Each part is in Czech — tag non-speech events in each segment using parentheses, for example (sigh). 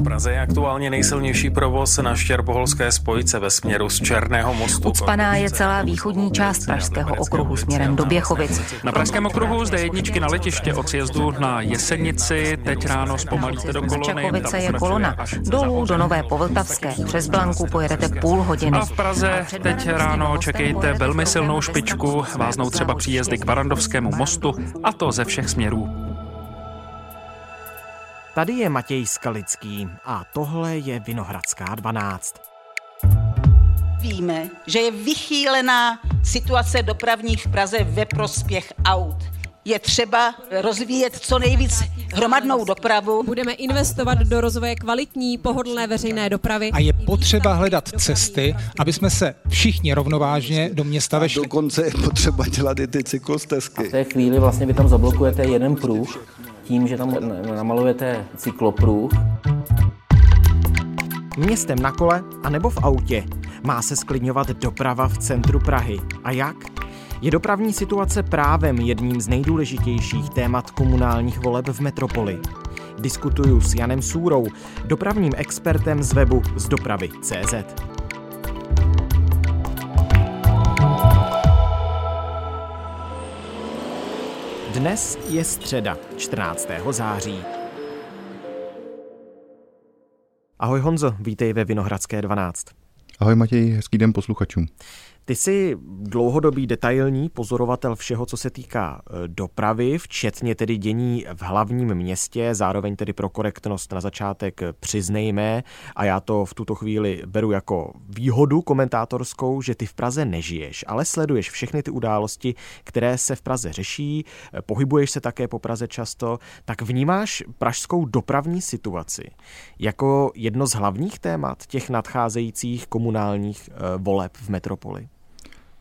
V Praze je aktuálně nejsilnější provoz na Štěrboholské spojce ve směru z Černého mostu. Ucpaná je celá východní část Pražského okruhu směrem do Běchovic. Na Pražském okruhu zde jedničky na letiště od sjezdu na Jesenici. Teď ráno zpomalíte do kolony. Čakovice je kolona. Dolů do Nové Povltavské. Přes Blanku pojedete půl hodiny. A v Praze teď ráno čekejte velmi silnou špičku. Váznou třeba příjezdy k Barandovskému mostu a to ze všech směrů. Tady je Matěj Skalický a tohle je Vinohradská 12. Víme, že je vychýlená situace dopravní v Praze ve prospěch aut. Je třeba rozvíjet co nejvíc hromadnou dopravu. Budeme investovat do rozvoje kvalitní, pohodlné veřejné dopravy. A je potřeba hledat cesty, aby jsme se všichni rovnovážně do města vešli. Dokonce je potřeba dělat i ty cyklostezky. V té chvíli vlastně vy tam zablokujete jeden pruh, tím, že tam namalujete cyklopruh. Městem na kole a nebo v autě má se sklidňovat doprava v centru Prahy. A jak? Je dopravní situace právem jedním z nejdůležitějších témat komunálních voleb v metropoli. Diskutuju s Janem Súrou, dopravním expertem z webu z dopravy Dnes je středa, 14. září. Ahoj Honzo, vítej ve Vinohradské 12. Ahoj Matěj, hezký den posluchačům. Ty jsi dlouhodobý detailní pozorovatel všeho, co se týká e, dopravy, včetně tedy dění v hlavním městě, zároveň tedy pro korektnost na začátek přiznejme, a já to v tuto chvíli beru jako výhodu komentátorskou, že ty v Praze nežiješ, ale sleduješ všechny ty události, které se v Praze řeší, e, pohybuješ se také po Praze často, tak vnímáš pražskou dopravní situaci jako jedno z hlavních témat těch nadcházejících komunálních e, voleb v metropoli?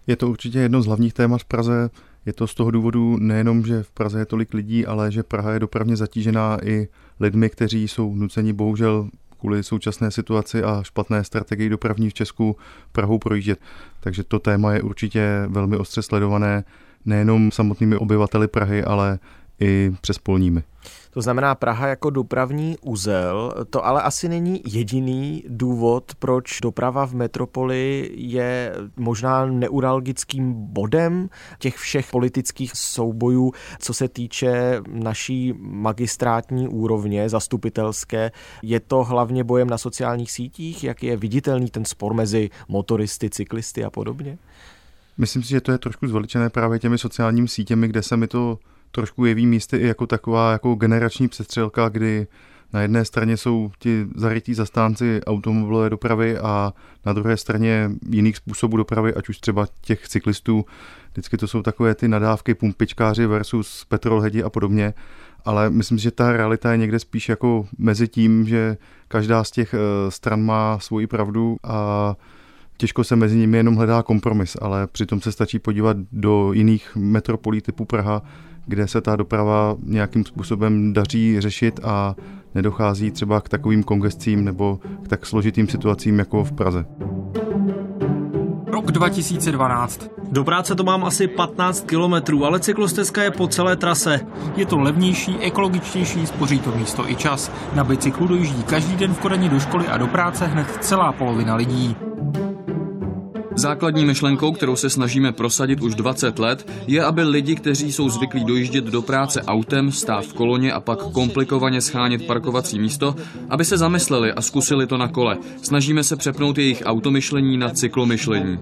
Je to určitě jedno z hlavních témat v Praze. Je to z toho důvodu nejenom, že v Praze je tolik lidí, ale že Praha je dopravně zatížená i lidmi, kteří jsou nuceni bohužel kvůli současné situaci a špatné strategii dopravní v Česku Prahou projíždět. Takže to téma je určitě velmi ostře sledované nejenom samotnými obyvateli Prahy, ale i přespolními. To znamená Praha jako dopravní úzel. To ale asi není jediný důvod, proč doprava v metropoli je možná neuralgickým bodem těch všech politických soubojů, co se týče naší magistrátní úrovně, zastupitelské. Je to hlavně bojem na sociálních sítích, jak je viditelný ten spor mezi motoristy, cyklisty a podobně? Myslím si, že to je trošku zveličené právě těmi sociálními sítěmi, kde se mi to trošku jeví místy i jako taková jako generační přestřelka, kdy na jedné straně jsou ti zarytí zastánci automobilové dopravy a na druhé straně jiných způsobů dopravy, ať už třeba těch cyklistů. Vždycky to jsou takové ty nadávky pumpičkáři versus petrolhedi a podobně, ale myslím že ta realita je někde spíš jako mezi tím, že každá z těch eh, stran má svoji pravdu a těžko se mezi nimi jenom hledá kompromis, ale přitom se stačí podívat do jiných metropolí typu Praha, kde se ta doprava nějakým způsobem daří řešit a nedochází třeba k takovým kongescím nebo k tak složitým situacím jako v Praze. Rok 2012. Do práce to mám asi 15 kilometrů, ale cyklostezka je po celé trase. Je to levnější, ekologičtější, spoří to místo i čas. Na bicyklu dojíždí každý den v Kodani do školy a do práce hned celá polovina lidí. Základní myšlenkou, kterou se snažíme prosadit už 20 let, je, aby lidi, kteří jsou zvyklí dojíždět do práce autem, stát v koloně a pak komplikovaně schánět parkovací místo, aby se zamysleli a zkusili to na kole. Snažíme se přepnout jejich automyšlení na cyklomyšlení.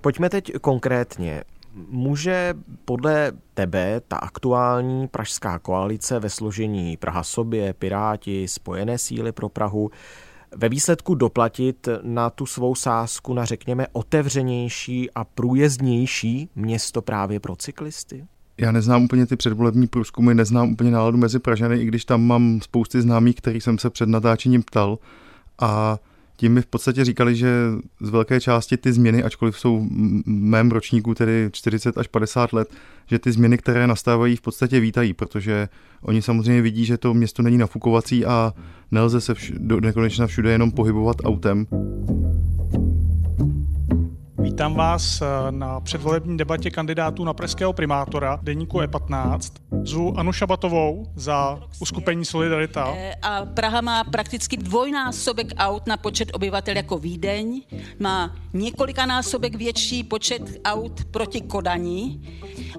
Pojďme teď konkrétně. Může podle tebe ta aktuální pražská koalice ve složení Praha sobě, Piráti, Spojené síly pro Prahu ve výsledku doplatit na tu svou sázku na řekněme otevřenější a průjezdnější město právě pro cyklisty? Já neznám úplně ty předvolební průzkumy, neznám úplně náladu mezi Pražany, i když tam mám spousty známých, který jsem se před natáčením ptal. A tím mi v podstatě říkali, že z velké části ty změny, ačkoliv jsou v mém ročníku tedy 40 až 50 let, že ty změny, které nastávají, v podstatě vítají, protože oni samozřejmě vidí, že to město není nafukovací a nelze se vš- do nekonečna všude jenom pohybovat autem. Vítám vás eh, na předvolební debatě kandidátů na pražského primátora deníku E15. Zvu Anu Šabatovou za uskupení Solidarita. Eh, a Praha má prakticky dvojnásobek aut na počet obyvatel jako Vídeň, má několikanásobek větší počet aut proti Kodani.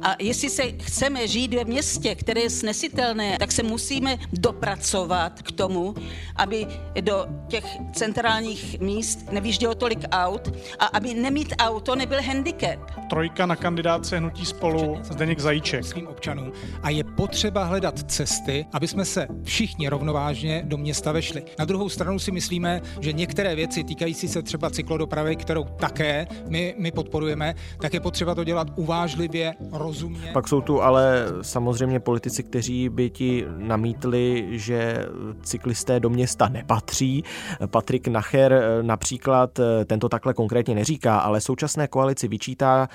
A jestli se chceme žít ve městě, které je snesitelné, tak se musíme dopracovat k tomu, aby do těch centrálních míst nevýždělo tolik aut a aby nemít auto nebyl handicap. Trojka na kandidáce hnutí spolu Zdeněk Zajíček. Svým občanům. A je potřeba hledat cesty, aby jsme se všichni rovnovážně do města vešli. Na druhou stranu si myslíme, že některé věci týkající se třeba cyklodopravy, kterou také my, my podporujeme, tak je potřeba to dělat uvážlivě, rozumně. Pak jsou tu ale samozřejmě politici, kteří by ti namítli, že cyklisté do města nepatří. Patrik Nacher například tento takhle konkrétně neříká, ale současné koalici vyčítá,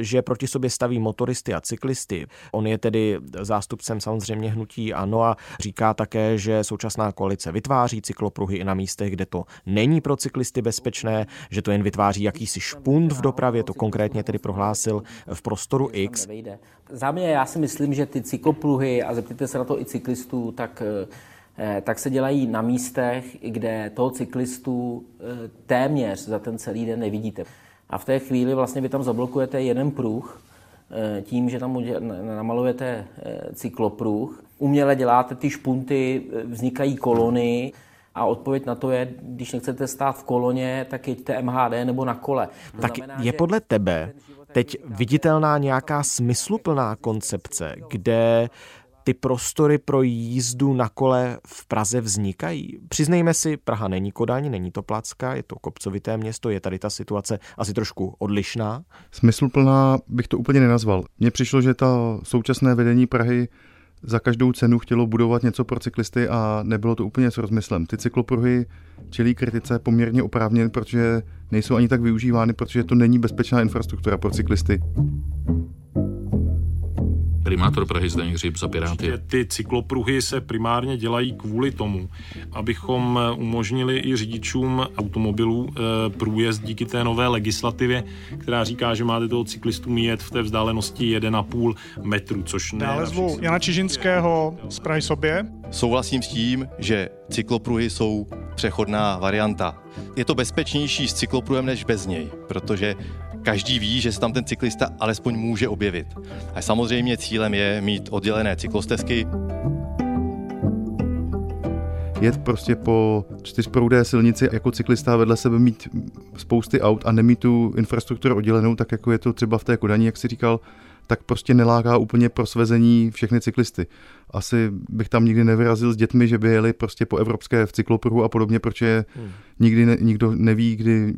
že proti sobě staví motoristy a cyklisty. On je tedy zástupcem samozřejmě hnutí ANO a říká také, že současná koalice vytváří cyklopruhy i na místech, kde to není pro cyklisty bezpečné, že to jen vytváří jakýsi špunt v dopravě, to konkrétně tedy prohlásil v prostoru X. Za mě já si myslím, že ty cyklopruhy, a zeptejte se na to i cyklistů, tak eh, tak se dělají na místech, kde toho cyklistu eh, téměř za ten celý den nevidíte. A v té chvíli vlastně vy tam zablokujete jeden pruh, eh, tím, že tam namalujete cyklopruh. Uměle děláte ty špunty, vznikají kolony, a odpověď na to je, když nechcete stát v koloně, tak jeďte MHD nebo na kole. To tak znamená, je podle tebe teď viditelná nějaká smysluplná koncepce, kde ty prostory pro jízdu na kole v Praze vznikají. Přiznejme si, Praha není Kodaň, není to Placka, je to kopcovité město, je tady ta situace asi trošku odlišná. Smysluplná bych to úplně nenazval. Mně přišlo, že ta současné vedení Prahy za každou cenu chtělo budovat něco pro cyklisty a nebylo to úplně s rozmyslem. Ty cyklopruhy čelí kritice poměrně oprávněn, protože nejsou ani tak využívány, protože to není bezpečná infrastruktura pro cyklisty primátor Prahy Zdeněk Hřib za Piráty. Ty cyklopruhy se primárně dělají kvůli tomu, abychom umožnili i řidičům automobilů eh, průjezd díky té nové legislativě, která říká, že máte toho cyklistu mít v té vzdálenosti 1,5 metru, což ne. Dále zvu Jana Čižinského z Prahy sobě. Souhlasím s tím, že cyklopruhy jsou přechodná varianta. Je to bezpečnější s cyklopruhem než bez něj, protože každý ví, že se tam ten cyklista alespoň může objevit. A samozřejmě cílem je mít oddělené cyklostezky. Jet prostě po čtyřproudé silnici jako cyklista vedle sebe mít spousty aut a nemít tu infrastrukturu oddělenou, tak jako je to třeba v té Kodani, jak si říkal, tak prostě neláká úplně pro svezení všechny cyklisty. Asi bych tam nikdy nevyrazil s dětmi, že by jeli prostě po evropské v cyklopruhu a podobně, protože hmm. nikdy ne, nikdo neví, kdy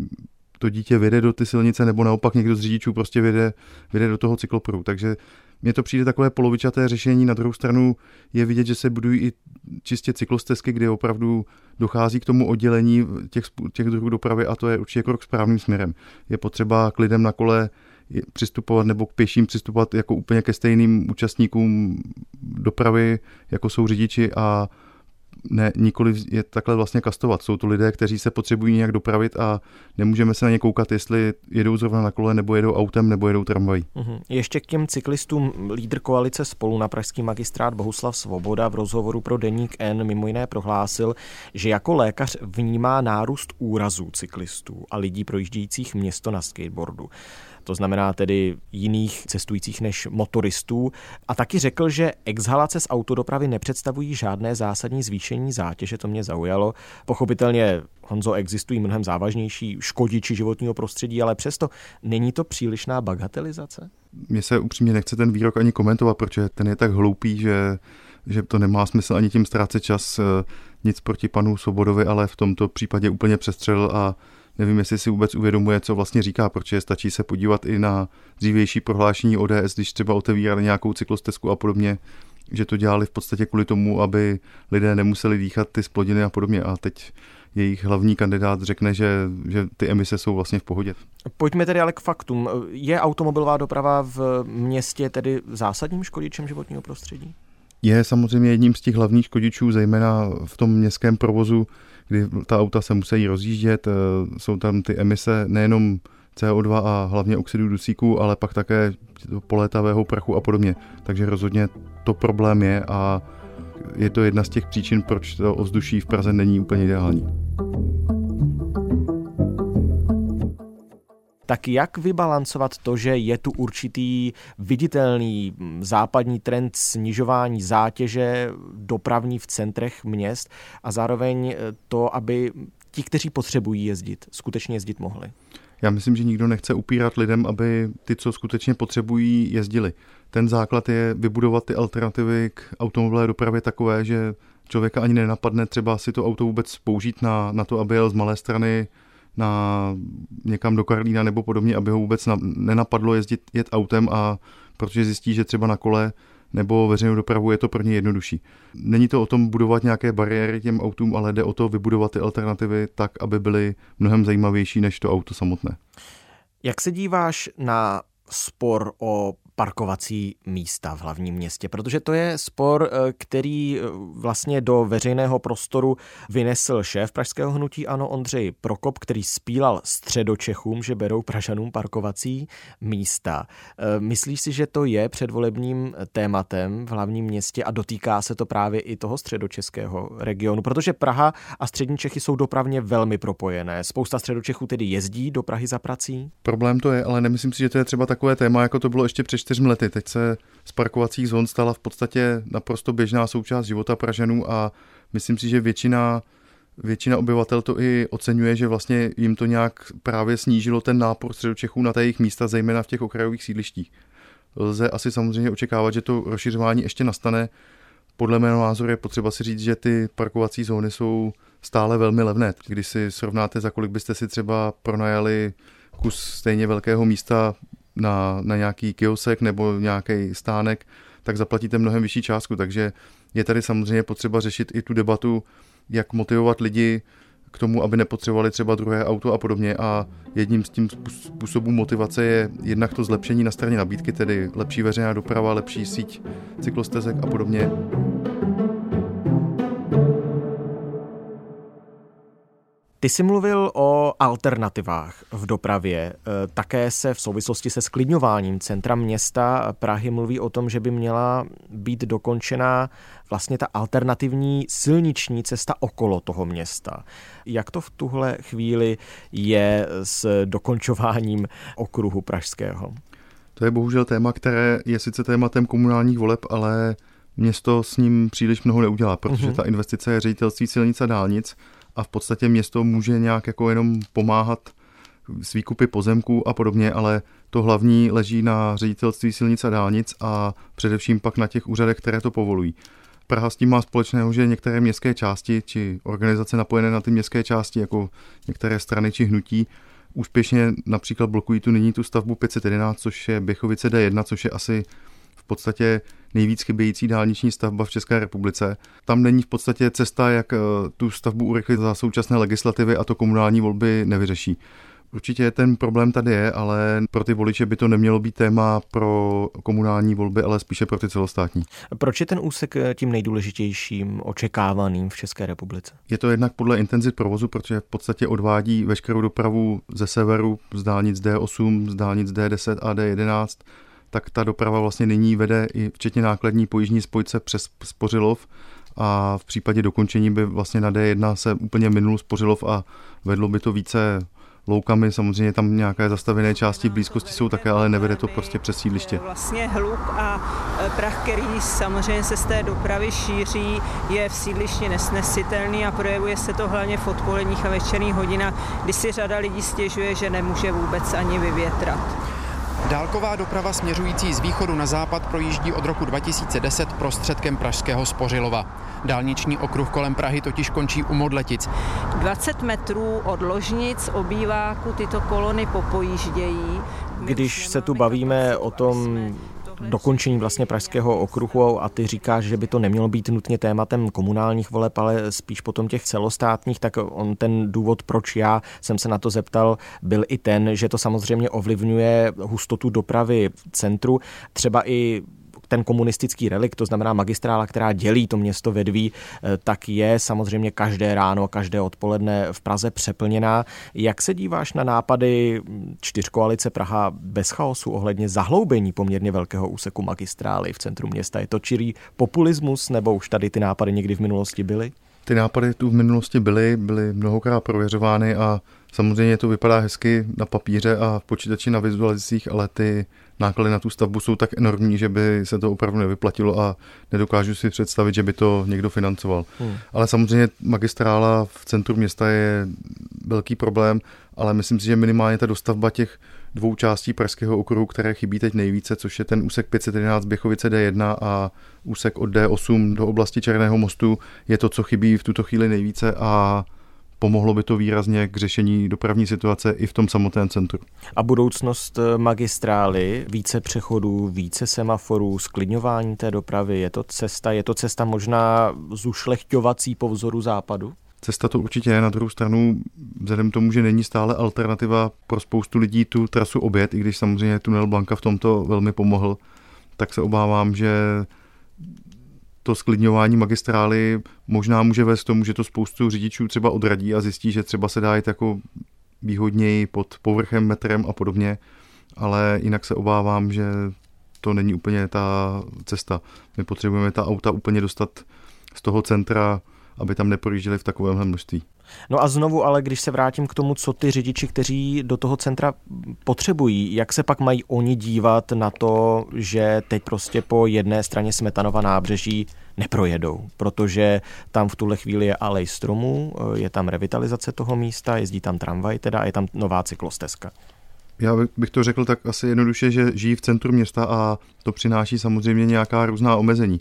to dítě vyjde do ty silnice, nebo naopak někdo z řidičů prostě vyjde, vyjde do toho cyklopruhu. Takže mně to přijde takové polovičaté řešení. Na druhou stranu je vidět, že se budují i čistě cyklostezky, kde opravdu dochází k tomu oddělení těch, těch druhů dopravy a to je určitě krok správným směrem. Je potřeba k lidem na kole přistupovat nebo k pěším přistupovat jako úplně ke stejným účastníkům dopravy, jako jsou řidiči a ne, nikoli je takhle vlastně kastovat. Jsou to lidé, kteří se potřebují nějak dopravit a nemůžeme se na ně koukat, jestli jedou zrovna na kole, nebo jedou autem, nebo jedou tramvají. Uhum. Ještě k těm cyklistům lídr koalice spolu na pražský magistrát Bohuslav Svoboda v rozhovoru pro Deník N mimo jiné prohlásil, že jako lékař vnímá nárůst úrazů cyklistů a lidí projíždějících město na skateboardu to znamená tedy jiných cestujících než motoristů. A taky řekl, že exhalace z autodopravy nepředstavují žádné zásadní zvýšení zátěže, to mě zaujalo. Pochopitelně, Honzo, existují mnohem závažnější škodiči životního prostředí, ale přesto není to přílišná bagatelizace? Mně se upřímně nechce ten výrok ani komentovat, protože ten je tak hloupý, že že to nemá smysl ani tím ztrácet čas, nic proti panu Svobodovi, ale v tomto případě úplně přestřel a Nevím, jestli si vůbec uvědomuje, co vlastně říká, protože stačí se podívat i na dřívější prohlášení ODS, když třeba otevírali nějakou cyklostezku a podobně, že to dělali v podstatě kvůli tomu, aby lidé nemuseli dýchat ty splodiny a podobně. A teď jejich hlavní kandidát řekne, že, že ty emise jsou vlastně v pohodě. Pojďme tedy ale k faktům. Je automobilová doprava v městě tedy zásadním škodičem životního prostředí? Je samozřejmě jedním z těch hlavních škodičů, zejména v tom městském provozu, kdy ta auta se musí rozjíždět, eh, jsou tam ty emise nejenom CO2 a hlavně oxidu dusíku, ale pak také polétavého prachu a podobně. Takže rozhodně to problém je a je to jedna z těch příčin, proč to ovzduší v Praze není úplně ideální. Tak jak vybalancovat to, že je tu určitý viditelný západní trend snižování zátěže dopravní v centrech měst a zároveň to, aby ti, kteří potřebují jezdit, skutečně jezdit mohli? Já myslím, že nikdo nechce upírat lidem, aby ty, co skutečně potřebují, jezdili. Ten základ je vybudovat ty alternativy k automobilové dopravě takové, že člověka ani nenapadne třeba si to auto vůbec použít na, na to, aby jel z malé strany na někam do Karlína nebo podobně, aby ho vůbec na, nenapadlo jezdit jet autem a protože zjistí, že třeba na kole nebo veřejnou dopravu je to pro ně jednodušší. Není to o tom budovat nějaké bariéry těm autům, ale jde o to vybudovat ty alternativy tak, aby byly mnohem zajímavější než to auto samotné. Jak se díváš na spor o parkovací místa v hlavním městě, protože to je spor, eh, který eh, vlastně do veřejného prostoru vynesl šéf pražského hnutí Ano Ondřej Prokop, který spílal středočechům, že berou Pražanům parkovací místa. Eh, myslíš si, že to je předvolebním tématem v hlavním městě a dotýká se to právě i toho středočeského regionu, protože Praha a střední Čechy jsou dopravně velmi propojené. Spousta středočechů tedy jezdí do Prahy za prací? Problém to je, ale nemyslím si, že to je třeba takové téma, jako to bylo ještě před čtyřmi lety. Teď se z parkovacích zón stala v podstatě naprosto běžná součást života Pražanů a myslím si, že většina Většina obyvatel to i oceňuje, že vlastně jim to nějak právě snížilo ten nápor středočechů na jejich místa, zejména v těch okrajových sídlištích. Lze asi samozřejmě očekávat, že to rozšiřování ještě nastane. Podle mého názoru je potřeba si říct, že ty parkovací zóny jsou stále velmi levné. Když si srovnáte, za kolik byste si třeba pronajali kus stejně velkého místa na, na nějaký kiosek nebo nějaký stánek, tak zaplatíte mnohem vyšší částku. Takže je tady samozřejmě potřeba řešit i tu debatu, jak motivovat lidi k tomu, aby nepotřebovali třeba druhé auto a podobně. A jedním z tím způsobů motivace je jednak to zlepšení na straně nabídky, tedy lepší veřejná doprava, lepší síť cyklostezek a podobně. Ty jsi mluvil o alternativách v dopravě. E, také se v souvislosti se sklidňováním centra města Prahy mluví o tom, že by měla být dokončena vlastně ta alternativní silniční cesta okolo toho města. Jak to v tuhle chvíli je s dokončováním okruhu pražského? To je bohužel téma, které je sice tématem komunálních voleb, ale město s ním příliš mnoho neudělá, protože mhm. ta investice je ředitelství silnic a dálnic a v podstatě město může nějak jako jenom pomáhat s výkupy pozemků a podobně, ale to hlavní leží na ředitelství silnic a dálnic a především pak na těch úřadech, které to povolují. Praha s tím má společného, že některé městské části či organizace napojené na ty městské části, jako některé strany či hnutí, úspěšně například blokují tu nyní tu stavbu 511, což je Běchovice D1, což je asi v podstatě nejvíc chybějící dálniční stavba v České republice. Tam není v podstatě cesta, jak eh, tu stavbu urychlit za současné legislativy a to komunální volby nevyřeší. Určitě ten problém tady je, ale pro ty voliče by to nemělo být téma pro komunální volby, ale spíše pro ty celostátní. Proč je ten úsek eh, tím nejdůležitějším očekávaným v České republice? Je to jednak podle intenzit provozu, protože v podstatě odvádí veškerou dopravu ze severu, z dálnic D8, z dálnic D10 a D11 tak ta doprava vlastně nyní vede i včetně nákladní pojížní spojce přes Spořilov a v případě dokončení by vlastně na D1 se úplně minul Spořilov a vedlo by to více loukami, samozřejmě tam nějaké zastavené části v blízkosti jsou také, ale nevede to prostě přes sídliště. Vlastně hluk a e, prach, který samozřejmě se z té dopravy šíří, je v sídlišti nesnesitelný a projevuje se to hlavně v odpoledních a večerních hodinách, kdy si řada lidí stěžuje, že nemůže vůbec ani vyvětrat. Dálková doprava směřující z východu na západ projíždí od roku 2010 prostředkem Pražského Spořilova. Dálniční okruh kolem Prahy totiž končí u Modletic. 20 metrů od ložnic obýváku tyto kolony popojíždějí. Když se tu bavíme o tom, dokončení vlastně Pražského okruhu a ty říkáš, že by to nemělo být nutně tématem komunálních voleb, ale spíš potom těch celostátních, tak on ten důvod, proč já jsem se na to zeptal, byl i ten, že to samozřejmě ovlivňuje hustotu dopravy v centru, třeba i ten komunistický relikt, to znamená magistrála, která dělí to město Vedví, eh, tak je samozřejmě každé ráno, každé odpoledne v Praze přeplněná. Jak se díváš na nápady čtyřkoalice Praha bez chaosu ohledně zahloubení poměrně velkého úseku magistrály v centru města? Je to čirý populismus nebo už tady ty nápady někdy v minulosti byly? Ty nápady tu v minulosti byly, byly mnohokrát prověřovány a samozřejmě to vypadá hezky na papíře a v počítači na vizualizacích, ale ty náklady na tu stavbu jsou tak enormní, že by se to opravdu nevyplatilo a nedokážu si představit, že by to někdo financoval. Hmm. Ale samozřejmě magistrála v centru města je velký problém, ale myslím si, že minimálně ta dostavba těch dvou částí Pražského okruhu, které chybí teď nejvíce, což je ten úsek 511 Běchovice D1 a úsek od D8 do oblasti Černého mostu, je to, co chybí v tuto chvíli nejvíce a pomohlo by to výrazně k řešení dopravní situace i v tom samotném centru. A budoucnost eh, magistrály, více přechodů, více semaforů, sklidňování té dopravy, je to cesta, je to cesta možná zušlechťovací po vzoru západu? Cesta to určitě je, na druhou stranu, vzhledem tomu, že není stále alternativa pro spoustu lidí tu trasu obět, i když samozřejmě tunel Blanka v tomto velmi pomohl, tak se obávám, že to sklidňování magistrály možná může vést k tomu, že to spoustu řidičů třeba odradí a zjistí, že třeba se dá jít jako výhodněji pod povrchem, metrem a podobně, ale jinak se obávám, že to není úplně ta cesta. My potřebujeme ta auta úplně dostat z toho centra, aby tam neprojížděli v takovém množství. No a znovu, ale když se vrátím k tomu, co ty řidiči, kteří do toho centra potřebují, jak se pak mají oni dívat na to, že teď prostě po jedné straně Smetanova nábřeží neprojedou, protože tam v tuhle chvíli je alej stromů, je tam revitalizace toho místa, jezdí tam tramvaj teda a je tam nová cyklostezka. Já bych to řekl tak asi jednoduše, že žijí v centru města a to přináší samozřejmě nějaká různá omezení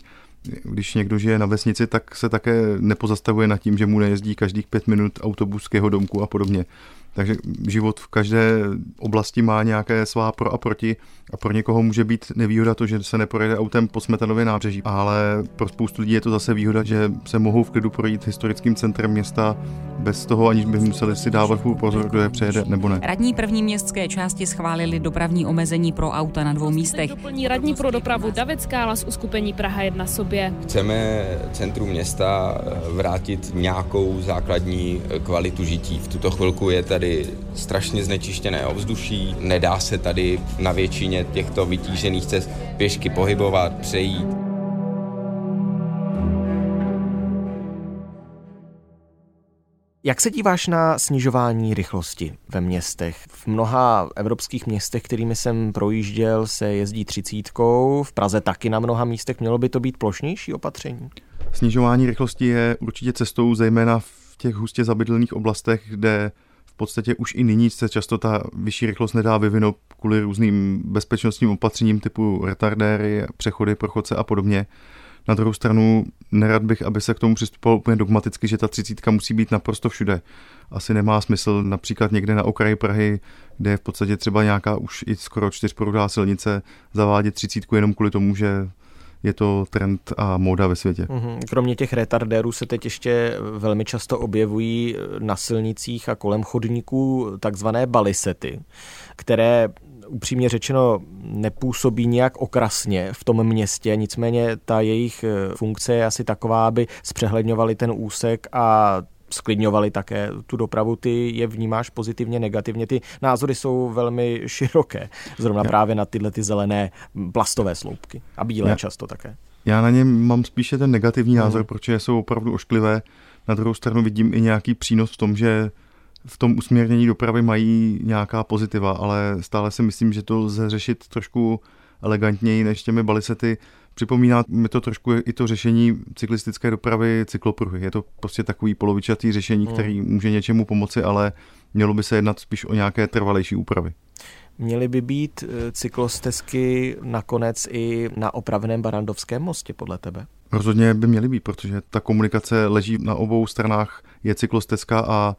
když někdo žije na vesnici, tak se také nepozastavuje nad tím, že mu nejezdí každých pět minut autobus k jeho domku a podobně. Takže život v každé oblasti má nějaké svá pro a proti a pro někoho může být nevýhoda to, že se neprojede autem po Smetanově nábřeží, ale pro spoustu lidí je to zase výhoda, že se mohou v klidu projít historickým centrem města bez toho, aniž by museli si dávat půl pozor, kdo je přejede nebo ne. Radní první městské části schválili dopravní omezení pro auta na dvou místech. Doplní radní pro dopravu David Skála z uskupení Praha 1 sobě. Chceme centru města vrátit nějakou základní kvalitu žití. V tuto chvilku je tady tady strašně znečištěné ovzduší, nedá se tady na většině těchto vytížených cest pěšky pohybovat, přejít. Jak se díváš na snižování rychlosti ve městech? V mnoha evropských městech, kterými jsem projížděl, se jezdí třicítkou, v Praze taky na mnoha místech. Mělo by to být plošnější opatření? Snižování rychlosti je určitě cestou, zejména v těch hustě zabydlených oblastech, kde v podstatě už i nyní se často ta vyšší rychlost nedá vyvinout kvůli různým bezpečnostním opatřením typu retardéry, přechody pro chodce a podobně. Na druhou stranu nerad bych, aby se k tomu přistupovalo úplně dogmaticky, že ta třicítka musí být naprosto všude. Asi nemá smysl například někde na okraji Prahy, kde je v podstatě třeba nějaká už i skoro čtyřproudá silnice, zavádět třicítku jenom kvůli tomu, že je to trend a móda ve světě. Mhm. Kromě těch retardérů se teď ještě velmi často objevují na silnicích a kolem chodníků takzvané balisety, které upřímně řečeno nepůsobí nějak okrasně v tom městě, nicméně ta jejich funkce je asi taková, aby zpřehledňovali ten úsek a sklidňovali také tu dopravu. Ty je vnímáš pozitivně, negativně. Ty názory jsou velmi široké, zrovna já. právě na tyhle ty zelené plastové sloupky a bílé já. často také. Já na ně mám spíše ten negativní názor, hmm. protože jsou opravdu ošklivé. Na druhou stranu vidím i nějaký přínos v tom, že v tom usměrnění dopravy mají nějaká pozitiva, ale stále si myslím, že to lze řešit trošku elegantněji než těmi balisety. Připomíná mi to trošku i to řešení cyklistické dopravy cyklopruhy. Je to prostě takový polovičatý řešení, hmm. který může něčemu pomoci, ale mělo by se jednat spíš o nějaké trvalejší úpravy. Měly by být eh, cyklostezky nakonec i na opraveném Barandovském mostě, podle tebe? Rozhodně by měly být, protože ta komunikace leží na obou stranách, je cyklostezka a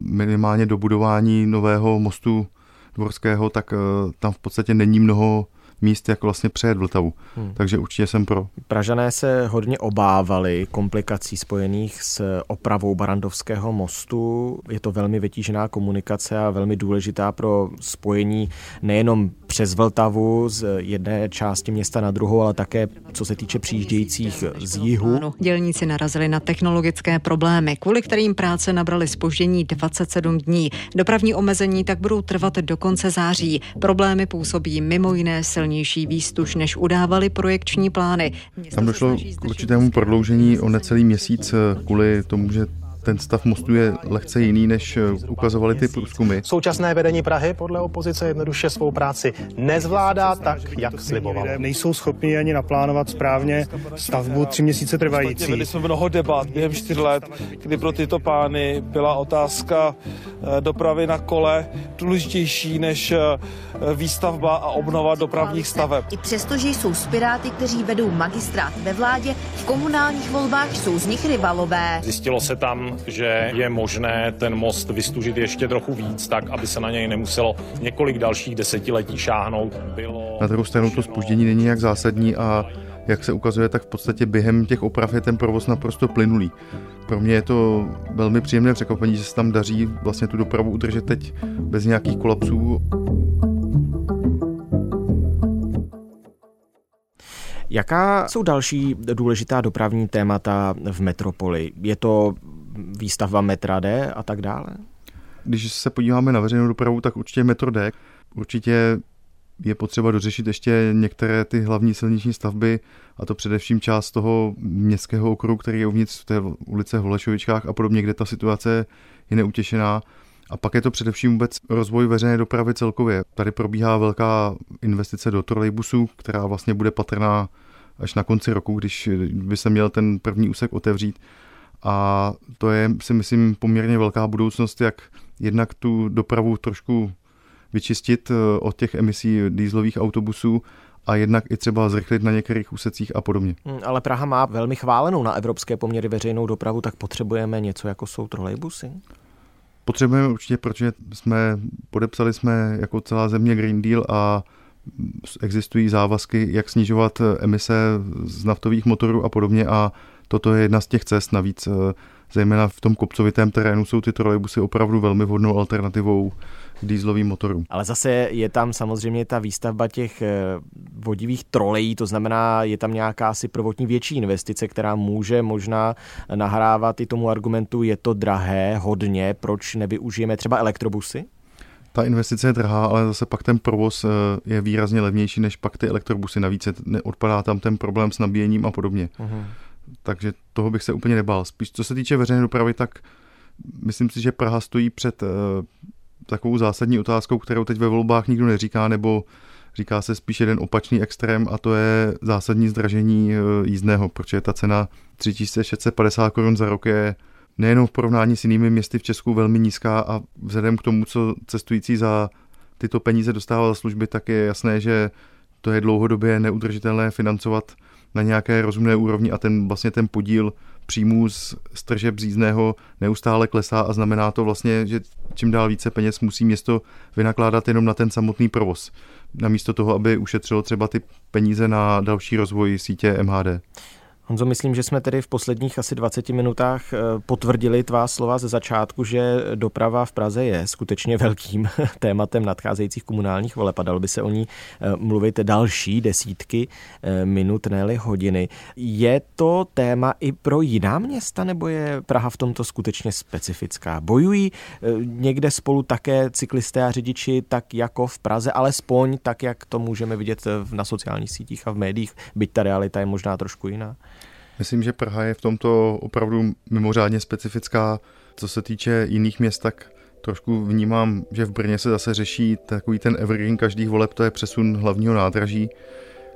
minimálně do budování nového mostu dvorského, tak eh, tam v podstatě není mnoho míst, jak vlastně přejet Vltavu. Hmm. Takže určitě jsem pro. Pražané se hodně obávali komplikací spojených s opravou Barandovského mostu. Je to velmi vytížená komunikace a velmi důležitá pro spojení nejenom přes Vltavu z jedné části města na druhou, ale také co se týče přijíždějících z jihu. Dělníci narazili na technologické problémy, kvůli kterým práce nabrali spoždění 27 dní. Dopravní omezení tak budou trvat do konce září. Problémy působí mimo jiné silnější výstuž, než udávali projekční plány. Město Tam došlo k určitému prodloužení o necelý měsíc kvůli tomu, že ten stav mostu je lehce jiný, než eh, ukazovaly ty průzkumy. Současné vedení Prahy podle opozice jednoduše svou práci nezvládá tak, jak slibovalo. Nejsou schopni ani naplánovat správně stavbu tři měsíce trvající. Měli jsme mnoho debat během čtyř let, kdy pro tyto pány byla otázka eh, dopravy na kole důležitější než eh, výstavba a obnova dopravních staveb. I přesto, že jsou spiráty, kteří vedou magistrát ve vládě, v komunálních volbách jsou z nich rivalové. Zjistilo se tam, že je možné ten most vystužit ještě trochu víc, tak aby se na něj nemuselo několik dalších desetiletí šáhnout. Bylo na druhou stranu to spoždění není jak zásadní a jak se ukazuje, tak v podstatě během těch oprav je ten provoz naprosto plynulý. Pro mě je to velmi příjemné překvapení, že se tam daří vlastně tu dopravu udržet teď bez nějakých kolapsů. Jaká jsou další důležitá dopravní témata v metropoli? Je to výstavba metra D a tak dále? Když se podíváme na veřejnou dopravu, tak určitě metro D. Určitě je potřeba dořešit ještě některé ty hlavní silniční stavby, a to především část toho městského okruhu, který je uvnitř té ulice v Holešovičkách a podobně, kde ta situace je neutěšená. A pak je to především vůbec rozvoj veřejné dopravy celkově. Tady probíhá velká investice do trolejbusů, která vlastně bude patrná až na konci roku, když by se měl ten první úsek otevřít a to je, si myslím, poměrně velká budoucnost, jak jednak tu dopravu trošku vyčistit eh, od těch emisí dýzlových autobusů a jednak i třeba zrychlit na některých úsecích a podobně. Hmm, ale Praha má velmi chválenou na evropské poměry veřejnou dopravu, tak potřebujeme něco, jako jsou trolejbusy? Potřebujeme určitě, protože jsme podepsali jsme jako celá země Green Deal a existují závazky, jak snižovat emise z naftových motorů a podobně a toto je jedna z těch cest. Navíc eh, zejména v tom kopcovitém terénu jsou ty trolejbusy opravdu velmi vhodnou alternativou k dýzlovým motorům. Ale zase je tam samozřejmě ta výstavba těch eh, vodivých trolejí, to znamená, je tam nějaká asi prvotní větší investice, která může možná nahrávat i tomu argumentu, je to drahé, hodně, proč nevyužijeme třeba elektrobusy? Ta investice je drahá, ale zase pak ten provoz eh, je výrazně levnější než pak ty elektrobusy. Navíc odpadá tam ten problém s nabíjením a podobně. Uh-huh takže toho bych se úplně nebál. Spíš co se týče veřejné dopravy, tak myslím si, že Praha stojí před uh, takovou zásadní otázkou, kterou teď ve volbách nikdo neříká, nebo říká se spíš jeden opačný extrém a to je zásadní zdražení uh, jízdného, protože ta cena 3650 korun za rok je nejenom v porovnání s jinými městy v Česku velmi nízká a vzhledem k tomu, co cestující za tyto peníze dostával za služby, tak je jasné, že to je dlouhodobě neudržitelné financovat na nějaké rozumné úrovni a ten vlastně ten podíl příjmů z, z tržeb jízdného neustále klesá a znamená to vlastně, že čím dál více peněz musí město vynakládat jenom na ten samotný provoz. Namísto toho, aby ušetřilo třeba ty peníze na další rozvoj sítě MHD. Honzo, myslím, že jsme tedy v posledních asi 20 minutách eh, potvrdili tvá slova ze začátku, že doprava v Praze je skutečně (laughs) velkým tématem nadcházejících komunálních voleb a dalo by se o ní eh, mluvit další desítky eh, minut, ne hodiny. Je to téma i pro jiná města, nebo je Praha v tomto skutečně specifická? Bojují někde spolu také cyklisté a řidiči, tak jako v Praze, alespoň tak, jak to můžeme vidět na sociálních sítích a v médiích, byť ta realita je možná trošku jiná? Myslím, že Praha je v tomto opravdu mimořádně specifická. Co se týče jiných měst, tak trošku vnímám, že v Brně se zase řeší takový ten evergreen každých voleb, to je přesun hlavního nádraží,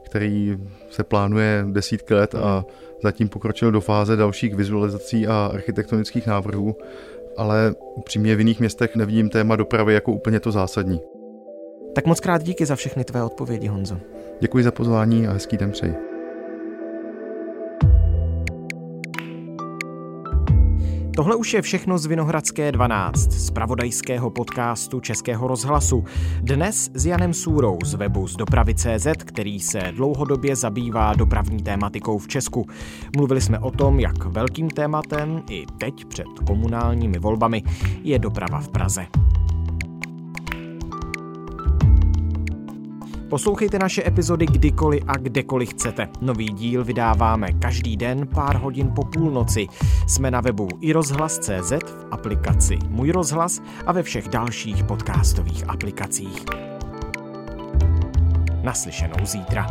který se plánuje desítky let a zatím pokročil do fáze dalších vizualizací a architektonických návrhů, ale upřímně v jiných městech nevidím téma dopravy jako úplně to zásadní. Tak moc krát díky za všechny tvé odpovědi, Honzo. Děkuji za pozvání a hezký den přeji. Tohle už je všechno z Vinohradské 12, z pravodajského podcastu Českého rozhlasu. Dnes s Janem Súrou z webu z dopravy.cz, který se dlouhodobě zabývá dopravní tématikou v Česku. Mluvili jsme o tom, jak velkým tématem i teď před komunálními volbami je doprava v Praze. Poslouchejte naše epizody kdykoliv a kdekoliv chcete. Nový díl vydáváme každý den pár hodin po půlnoci. Jsme na webu i rozhlas.cz, v aplikaci Můj rozhlas a ve všech dalších podcastových aplikacích. Naslyšenou zítra.